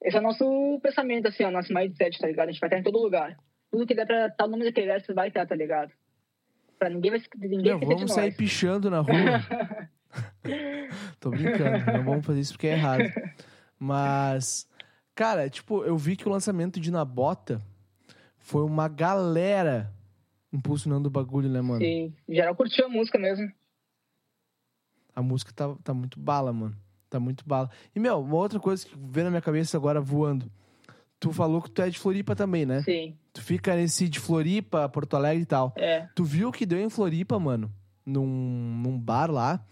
Esse é o nosso pensamento, assim, ó, nosso mindset, tá ligado? A gente vai estar em todo lugar. Tudo que der pra estar o nome da QVS vai estar, tá ligado? Pra ninguém vai se- ninguém de vamos sair nós. pichando na rua. [LAUGHS] Tô brincando, não vamos fazer isso porque é errado. Mas, cara, tipo, eu vi que o lançamento de Na Bota foi uma galera impulsionando o bagulho, né, mano? Sim, em geral curtiu a música mesmo. A música tá, tá muito bala, mano. Tá muito bala. E, meu, uma outra coisa que veio na minha cabeça agora voando. Tu falou que tu é de Floripa também, né? Sim, Tu fica nesse de Floripa, Porto Alegre e tal. é. Tu viu que deu em Floripa, mano? Num, num bar lá.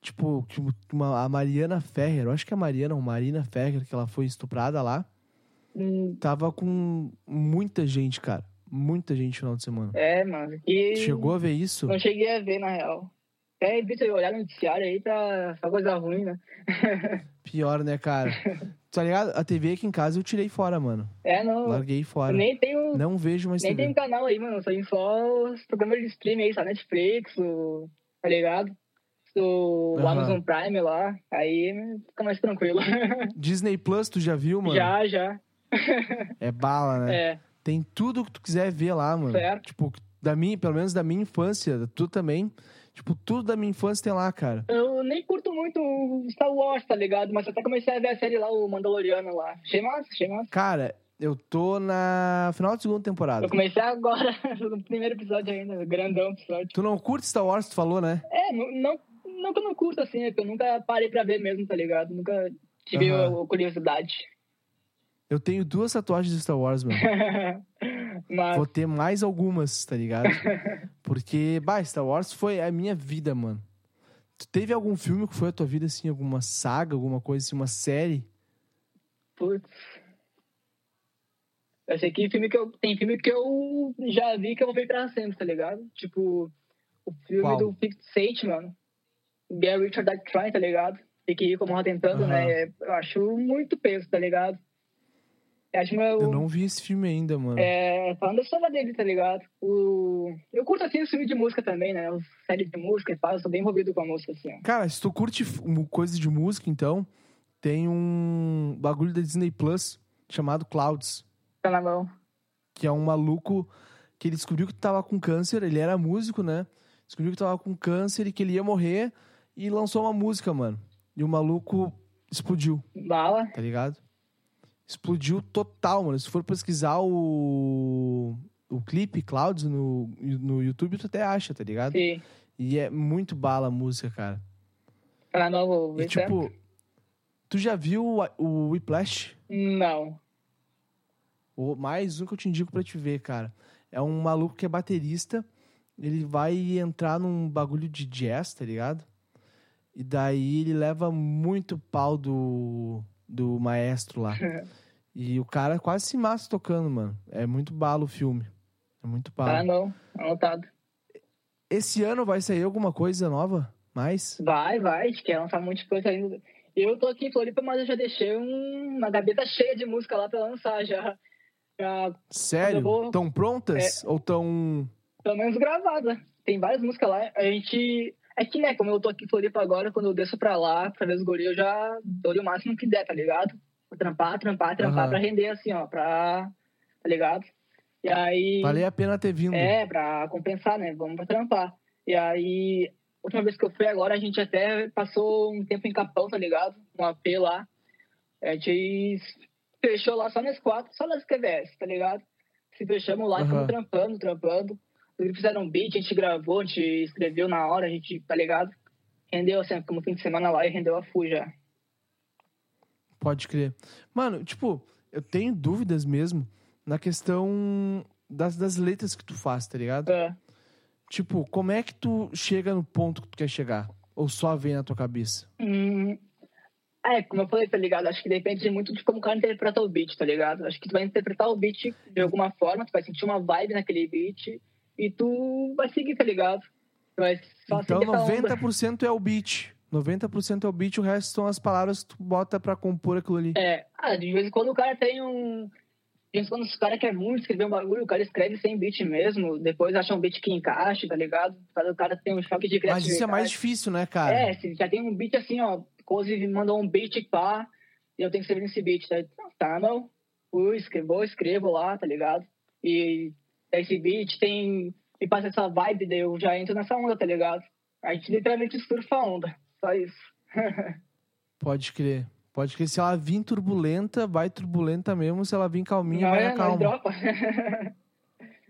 Tipo, uma, a Mariana Ferrer, eu acho que é a Mariana ou Marina Ferrer, que ela foi estuprada lá. Hum, Tava com muita gente, cara. Muita gente no final de semana. É, mano. E Chegou a ver isso? não cheguei a ver, na real. Até evito olhar no noticiário aí pra só coisa ruim, né? [LAUGHS] Pior, né, cara? tá ligado? A TV aqui em casa eu tirei fora, mano. É, não. Larguei fora. Nem tenho, Não vejo mais nem TV. tenho canal aí, mano. Só tem só os programas de streaming aí, só Netflix, o, tá ligado? O Aham. Amazon Prime lá. Aí fica mais tranquilo. [LAUGHS] Disney Plus, tu já viu, mano? já, já. É bala, né? É, Tem tudo que tu quiser ver lá, mano. Certo. Tipo, da minha, pelo menos da minha infância, tu também. Tipo, tudo da minha infância tem lá, cara. eu nem curto muito Star Wars, tá ligado? Mas até comecei a ver a série lá, o Mandaloriano lá. Achei massa, achei massa. Cara, eu tô na final da segunda temporada. Eu comecei agora, [LAUGHS] no primeiro episódio ainda, grandão episódio. Tu não curte Star Wars, tu falou, né? É, não, não, não que eu não curto assim, é que eu nunca parei pra ver mesmo, tá ligado? Nunca tive a curiosidade. Eu tenho duas tatuagens de Star Wars, mano. [LAUGHS] Mas, Vou ter mais algumas, tá ligado? [LAUGHS] Porque, bah, Star Wars foi a minha vida, mano. Tu teve algum filme que foi a tua vida, assim, alguma saga, alguma coisa assim, uma série? putz. Eu sei que filme que eu, tem filme que eu já vi que eu vou ver pra sempre, tá ligado? Tipo, o filme Qual? do Fifth State, mano. Get Richard That Trying, tá ligado? Tem que como ela tentando, Aham. né? Eu acho muito peso, tá ligado? Eu acho meu, Eu não vi esse filme ainda, mano. É, falando da história dele, tá ligado? O... Eu curto, assim, o filme de música também, né? Os séries de música e tal, eu sou bem envolvido com a música, assim, ó. Cara, se tu curte coisa de música, então, tem um bagulho da Disney Plus chamado Clouds. Tá na mão. que é um maluco que ele descobriu que tava com câncer, ele era músico, né? Descobriu que tava com câncer e que ele ia morrer e lançou uma música, mano. E o maluco explodiu, Bala. tá ligado? Explodiu total, mano. Se for pesquisar o, o clipe Clouds no, no YouTube, tu até acha, tá ligado? Sim. E é muito bala a música, cara. Mão, vou E certo? tipo, tu já viu o, o Whiplash? Não. O- mais um que eu te indico pra te ver, cara. É um maluco que é baterista. Ele vai entrar num bagulho de jazz, tá ligado? E daí ele leva muito pau do, do maestro lá. [LAUGHS] E o cara quase se mata tocando, mano. É muito bala o filme. É muito Tá na bala. mão. Anotado. Esse ano vai sair alguma coisa nova? Mais? Vai, vai. A gente quer lançar um monte de coisa ainda. Eu tô aqui em Floripa, mas eu já deixei um- uma gaveta cheia de música lá pra lançar já. Já, Sério? Eu vou- prontas? Ou tão. pelo menos gravada. Tem várias músicas lá. A gente... É que, né, como eu tô aqui em Floripa agora, quando eu desço pra lá, pra ver os guris, eu já dou o máximo que der, tá ligado? Vou trampar, trampar, trampar Aham. pra render, assim, ó, pra... Tá ligado? E aí... Valeu a pena ter vindo. É, pra compensar, né? Vamos pra trampar. E aí, última vez que eu fui agora, a gente até passou um tempo em Capão, tá ligado? Um AP lá. A gente fechou lá só nas quatro, só nas QVS, tá ligado? Se fechamos lá e Aham. ficamos trampando, trampando. Eles fizeram um beat, a gente gravou, a gente escreveu na hora, a gente, tá ligado? Rendeu, assim, ficamos fim de semana lá e rendeu a FU já. Pode crer. Mano, tipo, eu tenho dúvidas mesmo na questão das, das letras que tu faz, tá ligado? É. Tipo, como é que tu chega no ponto que tu quer chegar? Ou só vem na tua cabeça? Hum, é, como eu falei, tá ligado? Acho que depende muito de como o cara interpreta o beat, tá ligado? Acho que tu vai interpretar o beat de alguma forma, tu vai sentir uma vibe naquele beat e tu vai seguir, tá ligado? Vai só Então seguir essa onda. 90% é o beat. 90% é o beat, o resto são as palavras que tu bota pra compor aquilo ali. É, ah, de vez em quando o cara tem um. De vez em quando o cara quer muito escrever um bagulho, o cara escreve sem beat mesmo, depois acha um beat que encaixe, tá ligado? O cara tem um choque de Mas criatividade. isso é mais difícil, né, cara? É, se já tem um beat assim, ó, Cozy me mandou um beat pá, e eu tenho que escrever nesse beat, tá? Tá, não. Fui, escrevo, escrevo lá, tá ligado? E esse beat tem. Me passa essa vibe, daí eu já entro nessa onda, tá ligado? A gente literalmente surfa a onda. Só isso. [LAUGHS] Pode crer. Pode crer. Se ela vir turbulenta, vai turbulenta mesmo. Se ela vir calminha, Não vai é, na nós calma. dropa. [LAUGHS]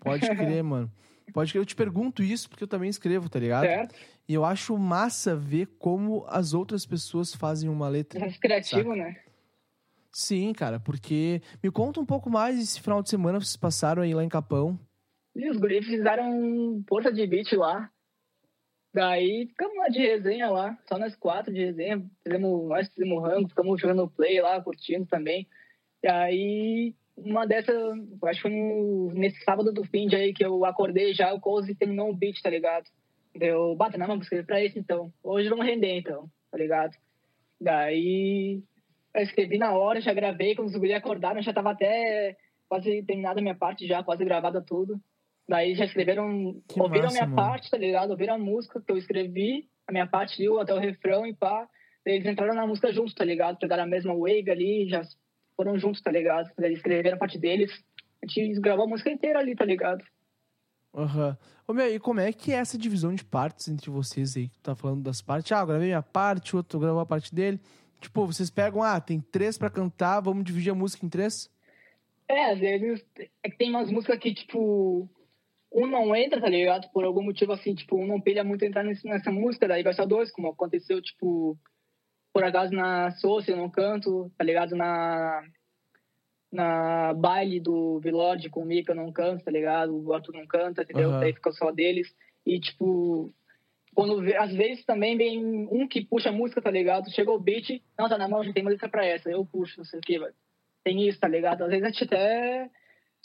Pode crer, mano. Pode crer. Eu te pergunto isso porque eu também escrevo, tá ligado? certo? E eu acho massa ver como as outras pessoas fazem uma letra. Processo criativo, né? Sim, cara, porque. Me conta um pouco mais esse final de semana que vocês passaram aí lá em Capão. E os guris fizeram força de beat lá. Daí ficamos lá de resenha lá, só nós quatro de resenha. Fizemos, nós fizemos rango, ficamos jogando play lá, curtindo também. E aí, uma dessas, acho que foi no, nesse sábado do fim de aí que eu acordei já, o Cozy terminou o beat, tá ligado? Deu, bata, não, vamos escrever pra esse então. Hoje vamos render então, tá ligado? Daí, eu escrevi na hora, já gravei, quando os guris acordaram, já tava até quase terminada a minha parte já, quase gravada tudo. Daí já escreveram, Que ouviram massa, a minha mano. parte, tá ligado? Ouviram a música que eu escrevi, a minha parte viu até o refrão e pá. Daí eles entraram na música juntos, tá ligado? Pegaram a mesma wave ali, já foram juntos, tá ligado? Eles escreveram a parte deles. A gente gravou a música inteira ali, tá ligado? Aham. Ô, meu, e como é que é essa divisão de partes entre vocês aí? Tu tá falando das partes. Ah, eu gravei minha parte, o outro gravou a parte dele. Tipo, vocês pegam, ah, tem três pra cantar, vamos dividir a música em três? É, às vezes é que tem umas músicas que, tipo, um não entra, tá ligado? Por algum motivo assim, tipo, um não pilha muito entrar nesse- nessa música, daí vai só dois, como aconteceu, tipo, por acaso na eu não canto, tá ligado? Na. Na baile do Vilord com o Mika eu não canto, tá ligado? O Arthur não canta, entendeu? Aham. Daí fica só deles. E, tipo, quando às vezes também vem um que puxa a música, tá ligado? Chegou o beat, não, tá na mão, já tem música pra essa, eu puxo, não sei o que. Tem isso, tá ligado? Às vezes a gente até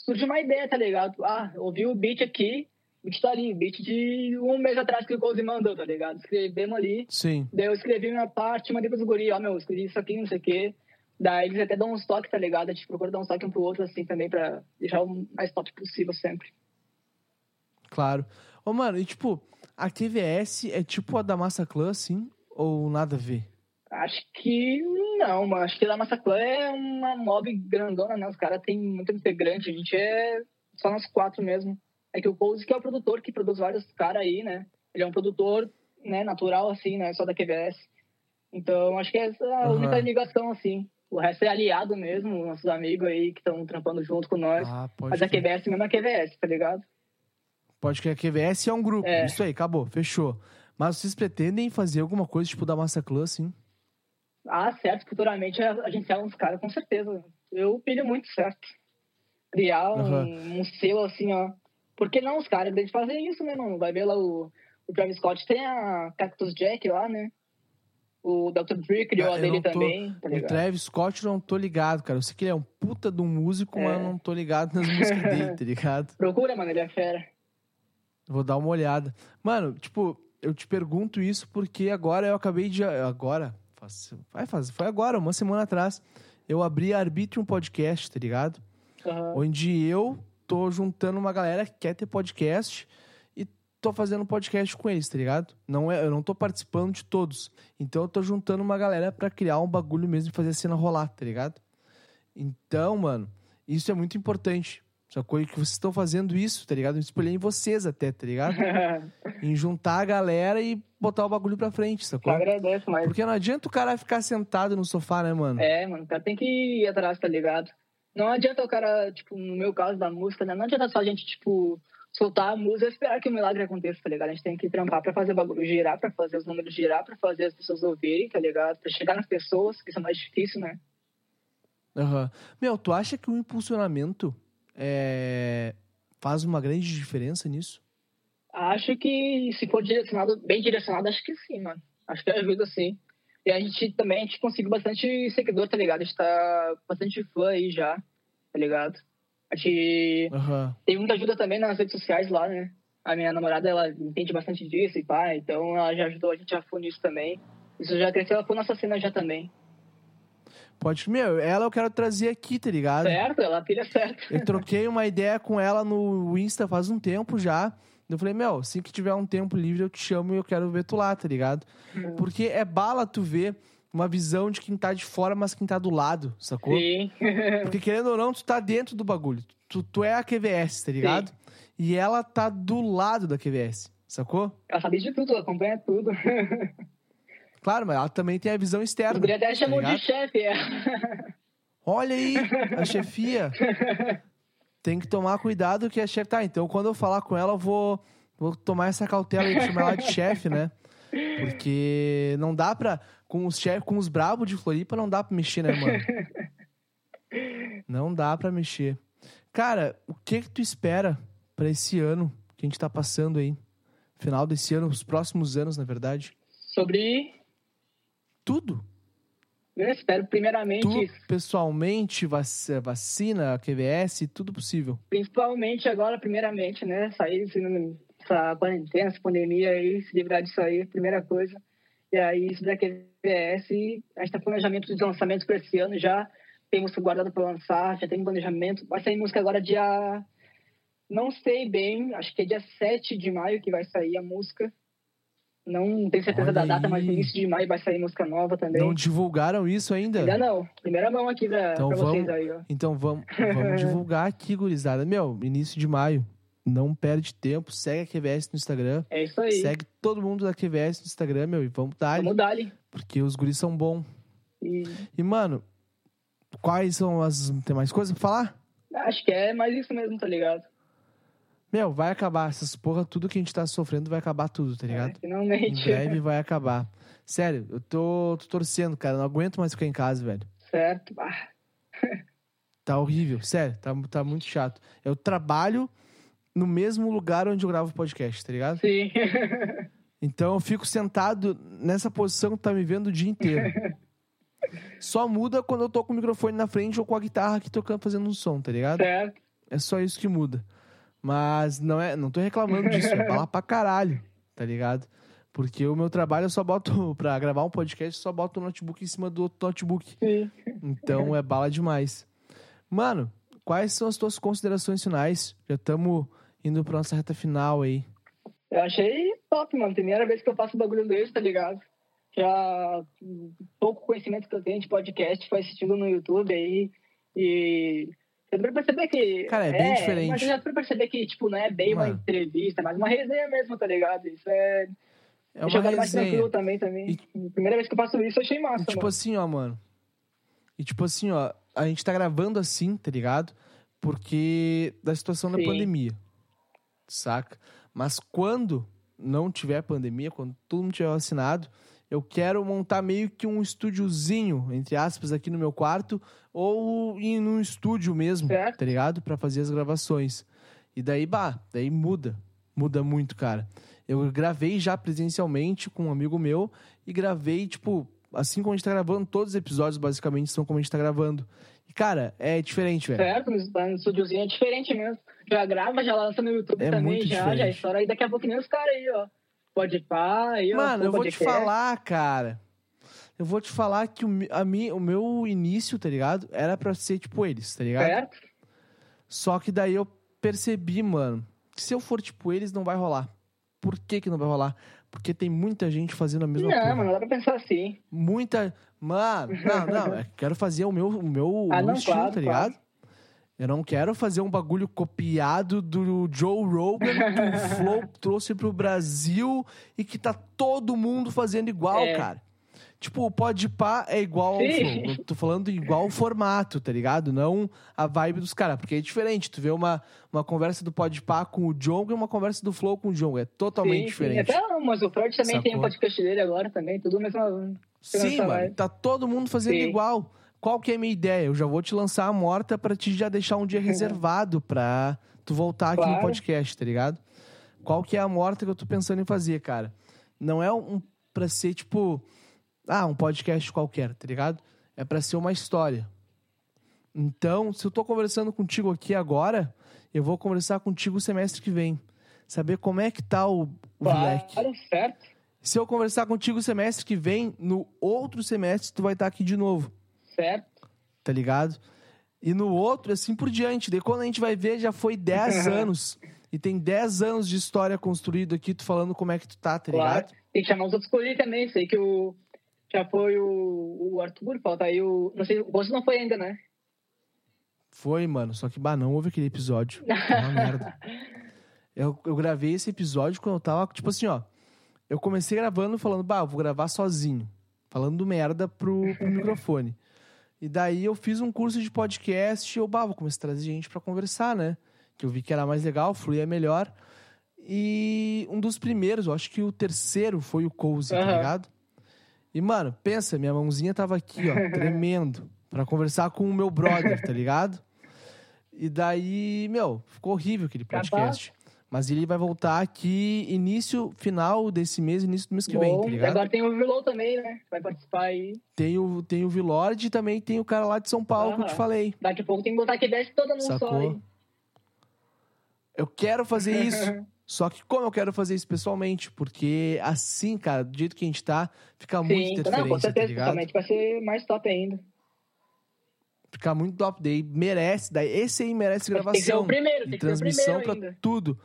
surge uma ideia, tá ligado? Ah, ouvi o beat aqui, o beat tá ali, beat de um mês atrás que o Cozy mandou, tá ligado? Escrevemos ali, Sim. daí eu escrevi minha parte, mandei pros guri, ó, meu, escrevi isso aqui, não sei o quê. Daí eles até dão uns toques, tá ligado? A gente procura dar uns toques um pro outro, assim, também, pra deixar o mais top possível sempre. Claro. Ô, mano, e tipo, a QVS é tipo a da Massa Clã, assim? Ou nada a ver? Acho que não, mano. Acho que a Massa Clã é uma mob grandona, né? Os caras têm muito integrante. A gente é só nós quatro mesmo. É que o Pose que é o produtor que produz vários caras aí, né? Ele é um produtor, né, natural, assim, né? Só da QVS. Então, acho que essa é a Aham. única ligação, assim. O resto é aliado mesmo, nossos amigos aí que estão trampando junto com nós. Ah, pode Mas a. QVS mesmo é a QVS, tá ligado? Pode que a QVS é um grupo. É. Isso aí, acabou, fechou. Mas vocês pretendem fazer alguma coisa tipo da Massa Clã, assim? Ah, certo, futuramente a, gente é uns caras, com certeza. Eu pilho muito certo. Criar um, Aham. um selo assim, ó. Por que não os caras? Eles fazem isso, né, mano? Vai ver lá o, o Travis Scott, tem a Cactus Jack lá, né? O Dr. Dre criou Ah, a dele tô- também, tá O? Travis Scott eu não tô ligado, cara. Eu sei que ele é um puta de um músico, É. mas eu não tô ligado nas músicas dele, tá [LAUGHS] ligado? Procura, mano, ele é fera. Vou dar uma olhada. Mano, tipo, eu te pergunto isso porque agora eu acabei de. Agora? Faz, vai fazer. Foi agora, uma semana atrás. Eu abri a Arbitrium Podcast, tá ligado? Aham. Onde eu tô juntando uma galera que quer ter podcast e tô fazendo podcast com eles, tá ligado? Não é, eu não tô participando de todos. Então eu tô juntando uma galera pra criar um bagulho mesmo e fazer a cena rolar, tá ligado? Então, mano, isso é muito importante. E que vocês estão fazendo isso, tá ligado? Eu espelhei em vocês até, tá ligado? [LAUGHS] em juntar a galera e botar o bagulho pra frente, sacou? Eu agradeço, mas Porque não adianta o cara ficar sentado no sofá, né, mano? É, mano, o cara tem que ir atrás, tá ligado? Não adianta o cara, tipo, no meu caso da música, né? Não adianta só a gente, tipo, soltar a música e esperar que o milagre aconteça, tá ligado? A gente tem que trampar pra fazer o bagulho girar, pra fazer os números girar, pra fazer as pessoas ouvirem, tá ligado? Pra chegar nas pessoas, que isso é mais difícil, né? Aham. Meu, tu acha que o impulsionamento é, faz uma grande diferença nisso? Acho que se for direcionado, bem direcionado, acho que sim, mano. Acho que ajuda sim. E a gente também a gente conseguiu bastante seguidor, tá ligado? A gente tá bastante fã aí já, tá ligado? A gente Aham. tem muita ajuda também nas redes sociais lá, né? A minha namorada, ela entende bastante disso e pá, então ela já ajudou a gente a fundo nisso também. Isso já cresceu por nossa cena já também. Pode. Meu, ela eu quero trazer aqui, tá ligado? Certo? Ela pilha certo. Eu troquei uma ideia com ela no Insta faz um tempo já. Eu falei, meu, assim que tiver um tempo livre, eu te chamo e eu quero ver tu lá, tá ligado? Uhum. Porque é bala tu ver uma visão de quem tá de fora, mas quem tá do lado, sacou? Sim. [LAUGHS] Porque querendo ou não, tu tá dentro do bagulho. Tu, tu é a QVS, tá ligado? E ela tá do lado da QVS, sacou? ela sabe de tudo, ela acompanha tudo. [LAUGHS] Claro, mas ela também tem a visão externa. guri até tá chamou de chefe, é. Olha aí, a [LAUGHS] chefia. Tem que tomar cuidado que a chefe. Tá, então quando eu falar com ela, eu vou, vou tomar essa cautela e chamar ela de chefe, né? Porque não dá pra. Com os chefes, com os brabos de Floripa, não dá pra mexer, né, mano? Não dá pra mexer. Cara, o que que tu espera pra esse ano que a gente tá passando aí? Final desse ano, os próximos anos, na verdade? Sobre. Tudo. Eu espero, primeiramente, Tu, pessoalmente, vac- vacina, QVS, tudo possível. principalmente agora, primeiramente, né? Sair dessa quarentena, essa pandemia aí, se livrar disso aí, primeira coisa. E aí, isso é QVS, a gente tá planejamento de lançamentos para esse ano já. Tem música guardada para lançar, já tem planejamento. Vai sair música agora dia. Não sei bem, acho que é dia 7 de maio que vai sair a música. Não tenho certeza Olha da data, aí. mas no início de maio vai sair música nova também. Não divulgaram isso ainda? Ainda não. Primeira mão aqui pra, Então pra vocês vamos- aí, ó. Então vamos, [LAUGHS] vamos divulgar aqui, gurizada. Meu, início de maio. Não perde tempo. Segue a QVS no Instagram. É isso aí. Segue todo mundo da QVS no Instagram, meu. E vamos dar, Vamos dar ali. porque os guris são bons. E E, mano, quais são as. Tem mais coisa pra falar? acho que é mais isso mesmo, tá ligado? Meu, vai acabar. Essas porra, tudo que a gente tá sofrendo vai acabar tudo, tá ligado? É, Em finalmente. breve vai acabar. Sério, eu tô, tô torcendo, cara. Não aguento mais ficar em casa, velho. Certo. Ah, [LAUGHS] Tá horrível, sério, tá, tá muito chato. Eu trabalho no mesmo lugar onde eu gravo o podcast, tá ligado? sim. [LAUGHS] Então eu fico sentado nessa posição que tá me vendo o dia inteiro. [LAUGHS] Só muda quando eu tô com o microfone na frente ou com a guitarra aqui tocando, fazendo um som, tá ligado? certo. É só isso que muda. Mas não é, não tô reclamando disso, é bala pra caralho, tá ligado? Porque o meu trabalho eu só boto, [LAUGHS] pra gravar um podcast, eu só boto o notebook em cima do outro notebook. Sim. Então é bala demais. Mano, quais são as tuas considerações finais? Já estamos indo pra nossa reta final aí. Eu achei top, mano. Primeira vez que eu faço bagulho desse, tá ligado? Já pouco conhecimento que eu tenho de podcast foi assistindo no YouTube aí. E eu pra perceber que. Cara, é bem diferente. Mas eu já pra perceber que, tipo, não é bem uma Mano. entrevista, mas uma resenha mesmo, tá ligado? Isso é. É uma jogar mais tranquilo também, também. Primeira vez que eu faço isso, eu achei massa, E tipo mano. assim, ó, mano. E tipo assim, ó, a gente tá gravando assim, tá ligado? Porque da situação da Sim. pandemia. Saca? Mas quando não tiver pandemia, quando todo mundo tiver vacinado, eu quero montar meio que um estúdiozinho, entre aspas, aqui no meu quarto, ou ir num estúdio mesmo, Certo. tá ligado? Pra fazer as gravações. E daí, bah, daí muda. Muda muito, cara. Eu gravei já presencialmente com um amigo meu e gravei, tipo, assim como a gente tá gravando, todos os episódios basicamente são como a gente tá gravando. E, cara, é diferente, velho. Certo, no estúdiozinho é diferente mesmo. Já grava, já lança no YouTube É também, já, diferente. já estoura aí daqui a pouco nem os caras aí, ó. Pode pá. Mano, eu vou te falar, cara. Eu vou te falar que o, a mi, o meu início, tá ligado? Era pra ser tipo eles, tá ligado? Certo? Só que daí eu percebi, mano, que se eu for tipo eles, não vai rolar. Por que que não vai rolar? Porque tem muita gente fazendo a mesma Não, porra. mano, dá pra pensar assim. Muita. Mano, não, não. [LAUGHS] Quero fazer o meu, o meu, o Ah, meu não, estilo, claro, tá ligado? Eu não quero fazer um bagulho copiado do Joe Rogan que o [LAUGHS] Flow trouxe pro Brasil e que tá todo mundo fazendo igual, É. cara. Tipo, o Podpah é igual ao. Flow. Eu tô falando igual o formato, tá ligado? Não a vibe dos caras. Porque é diferente. Tu vê uma, uma conversa do Podpah com o Jongo e uma conversa do Flow com o Jongo. É totalmente sim, diferente. Sim. Até, mas o Freud também tem Sacou? um podcast dele agora também, tudo mesmo. Sim, mano, tá todo mundo fazendo Sim. igual. Qual que é a minha ideia? Eu já vou te lançar a morta pra te já deixar um dia reservado pra tu voltar aqui no Claro. podcast, tá ligado? Qual que é a morta que eu tô pensando em fazer, cara? Não é um pra ser, tipo, ah, um podcast qualquer, tá ligado? É pra ser uma história. Então, se eu tô conversando contigo aqui agora, eu vou conversar contigo o semestre que vem. Saber como é que tá o, o. Claro, certo. Se eu conversar contigo o semestre que vem, no outro semestre tu vai estar aqui de novo, Certo. tá ligado? E no outro, assim por diante. Daí quando a gente vai ver, já foi 10 [LAUGHS] anos. E tem 10 anos de história construído aqui, tu falando como é que tu tá, tá Claro. ligado? Tem que chamar os outros guri também. Sei que o. Já foi o, o Arthur, falta aí o. Não sei, o Bozo não foi ainda, né? Foi, mano. Só que, bah, não houve aquele episódio. É uma merda. [LAUGHS] Eu, eu gravei esse episódio quando eu tava, tipo assim, ó. Eu comecei gravando falando, bah, eu vou gravar sozinho. Falando merda pro, pro microfone. E daí eu fiz um curso de podcast e eu, bah, começar a trazer gente pra conversar, né? Que eu vi que era mais legal, fluía melhor. E um dos primeiros, eu acho que o terceiro foi o Cozy, tá Aham. ligado? E, mano, pensa, minha mãozinha tava aqui, ó, [LAUGHS] tremendo, pra conversar com o meu brother, tá ligado? E daí, meu, ficou horrível aquele podcast. Mas ele vai voltar aqui início, final desse mês, início do mês que vem, Bom, tá e ligado? agora tem o Vilão também, né? Vai participar aí. Tem o, tem o Vilord e também tem o cara lá de São Paulo que eu te falei. Daqui a pouco tem que botar a QBS toda num só Sacou? aí. Eu quero fazer [LAUGHS] isso. Só que como eu quero fazer isso pessoalmente? Porque assim, cara, do jeito que a gente tá, fica Sim, não, com interferência, tá certeza, ligado? totalmente. Vai ser mais top ainda. Fica muito top. Daí merece, daí esse aí merece Mas tem que ser gravação. o primeiro, tem que ser o transmissão primeiro pra ainda. tudo.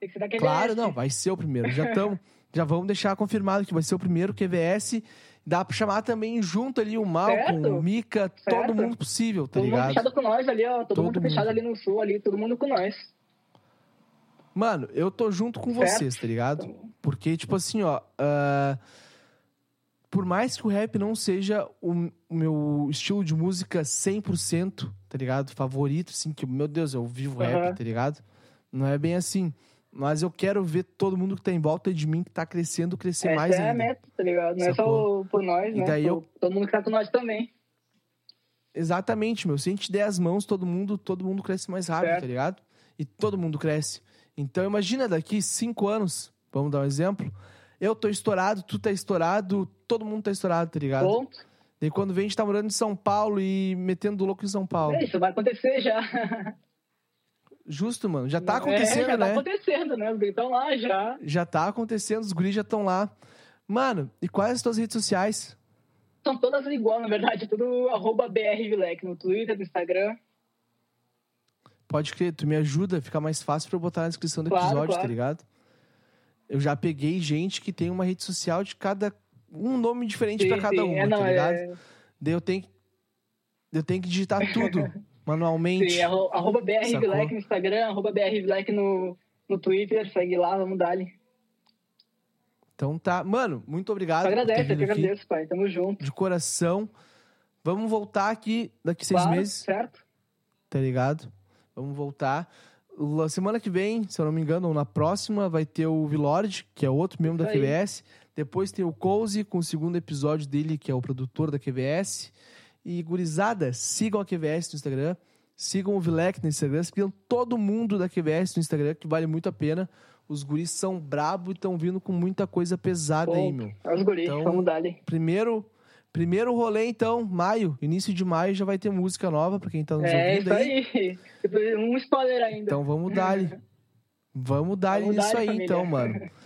Tem que ser da. Claro, não, vai ser o primeiro. Já estamos, já vamos deixar confirmado que vai ser o primeiro QVS. Dá pra chamar também junto ali o Malcolm, Certo. o Mika, todo Certo. mundo possível, tá Todo mundo ligado? fechado com nós ali, ó. Todo, Todo mundo fechado mundo. ali no sul, ali, todo mundo com nós. Mano, eu tô junto com Certo. vocês, tá ligado? Porque, tipo assim, ó. ah, por mais que o rap não seja o, meu estilo de música 100%, tá ligado? Favorito, assim, que, meu Deus, eu vivo Aham. rap, tá ligado? Não é bem assim. Mas eu quero ver todo mundo que tá em volta de mim, que tá crescendo, crescer Essa mais é a ainda. meta, tá ligado? Não é só por nós, E né? daí eu- Todo mundo que tá com nós também. Exatamente, meu. Se a gente der as mãos, todo mundo, todo mundo cresce mais rápido, Certo. tá ligado? E todo mundo cresce. Então imagina daqui cinco anos, vamos dar um exemplo. Eu tô estourado, tu tá estourado, todo mundo tá estourado, tá ligado? Ponto. Daí quando vem, a gente tá morando em São Paulo e metendo louco em São Paulo. É, isso vai acontecer já. [LAUGHS] Justo, mano. Já tá É, acontecendo, já né? tá acontecendo, né? Os guris estão lá já. Já tá acontecendo, os guris já estão lá. Mano, e quais as tuas redes sociais? São todas igual, na verdade. Tudo arroba BRVilec no Twitter, no Instagram. Pode crer, tu me ajuda, fica mais fácil pra eu botar na descrição do Claro, episódio, tá claro. ligado? Eu já peguei gente que tem uma rede social de cada. um nome diferente pra Sim, cada sim. uma, É, não, tá ligado? é... Daí eu tenho, que- eu tenho que digitar tudo [LAUGHS] manualmente. Sim, arro- arroba BRVilec Sacou? no Instagram, arroba BRVilec no, no Twitter. Segue lá, vamos dar ali. Então tá. Mano, muito obrigado. Eu vindo que aqui, agradeço, pai. Tamo junto. De coração. Vamos voltar aqui daqui seis Claro, meses, certo? tá ligado? Vamos voltar. Semana que vem, se eu não me engano, ou na próxima, vai ter o Vilord, que é outro membro da. QVS. Depois tem o Cozy, com o segundo episódio dele, que é o produtor da QVS. E, gurizada, sigam a QVS no Instagram. Sigam o Vilec no Instagram. Sigam todo mundo da QVS no Instagram, que vale muito a pena. Os guris são brabo e estão vindo com muita coisa pesada aí, Ponto. meu. É os guris, Então, vamos dar ali. Primeiro, primeiro rolê, então, maio. Início de maio já vai ter música nova pra quem tá nos É ouvindo isso aí. aí. [LAUGHS] Um spoiler ainda. Então vamos dar-lhe. [LAUGHS] Vamos nisso dar-lhe, aí, então, mano. [LAUGHS]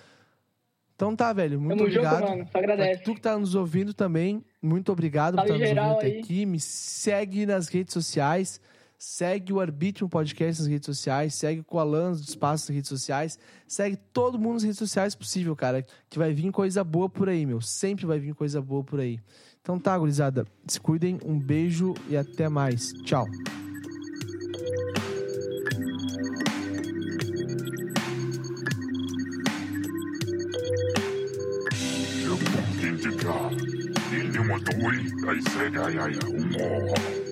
Então tá, velho. Muito Tamo obrigado. junto, mano. Só agradece. tu que tá nos ouvindo também, muito obrigado por Salve estar nos ouvindo até aí. aqui. Me segue nas redes sociais. Segue o Arbítrio Podcast nas redes sociais. Segue o Coalan dos Passos nas redes sociais. Segue todo mundo nas redes sociais possível, cara. Que vai vir coisa boa por aí, meu. Sempre vai vir coisa boa por aí. Então tá, gurizada. Se cuidem. Um beijo e até mais. Tchau. Eu vou indicar. Ele é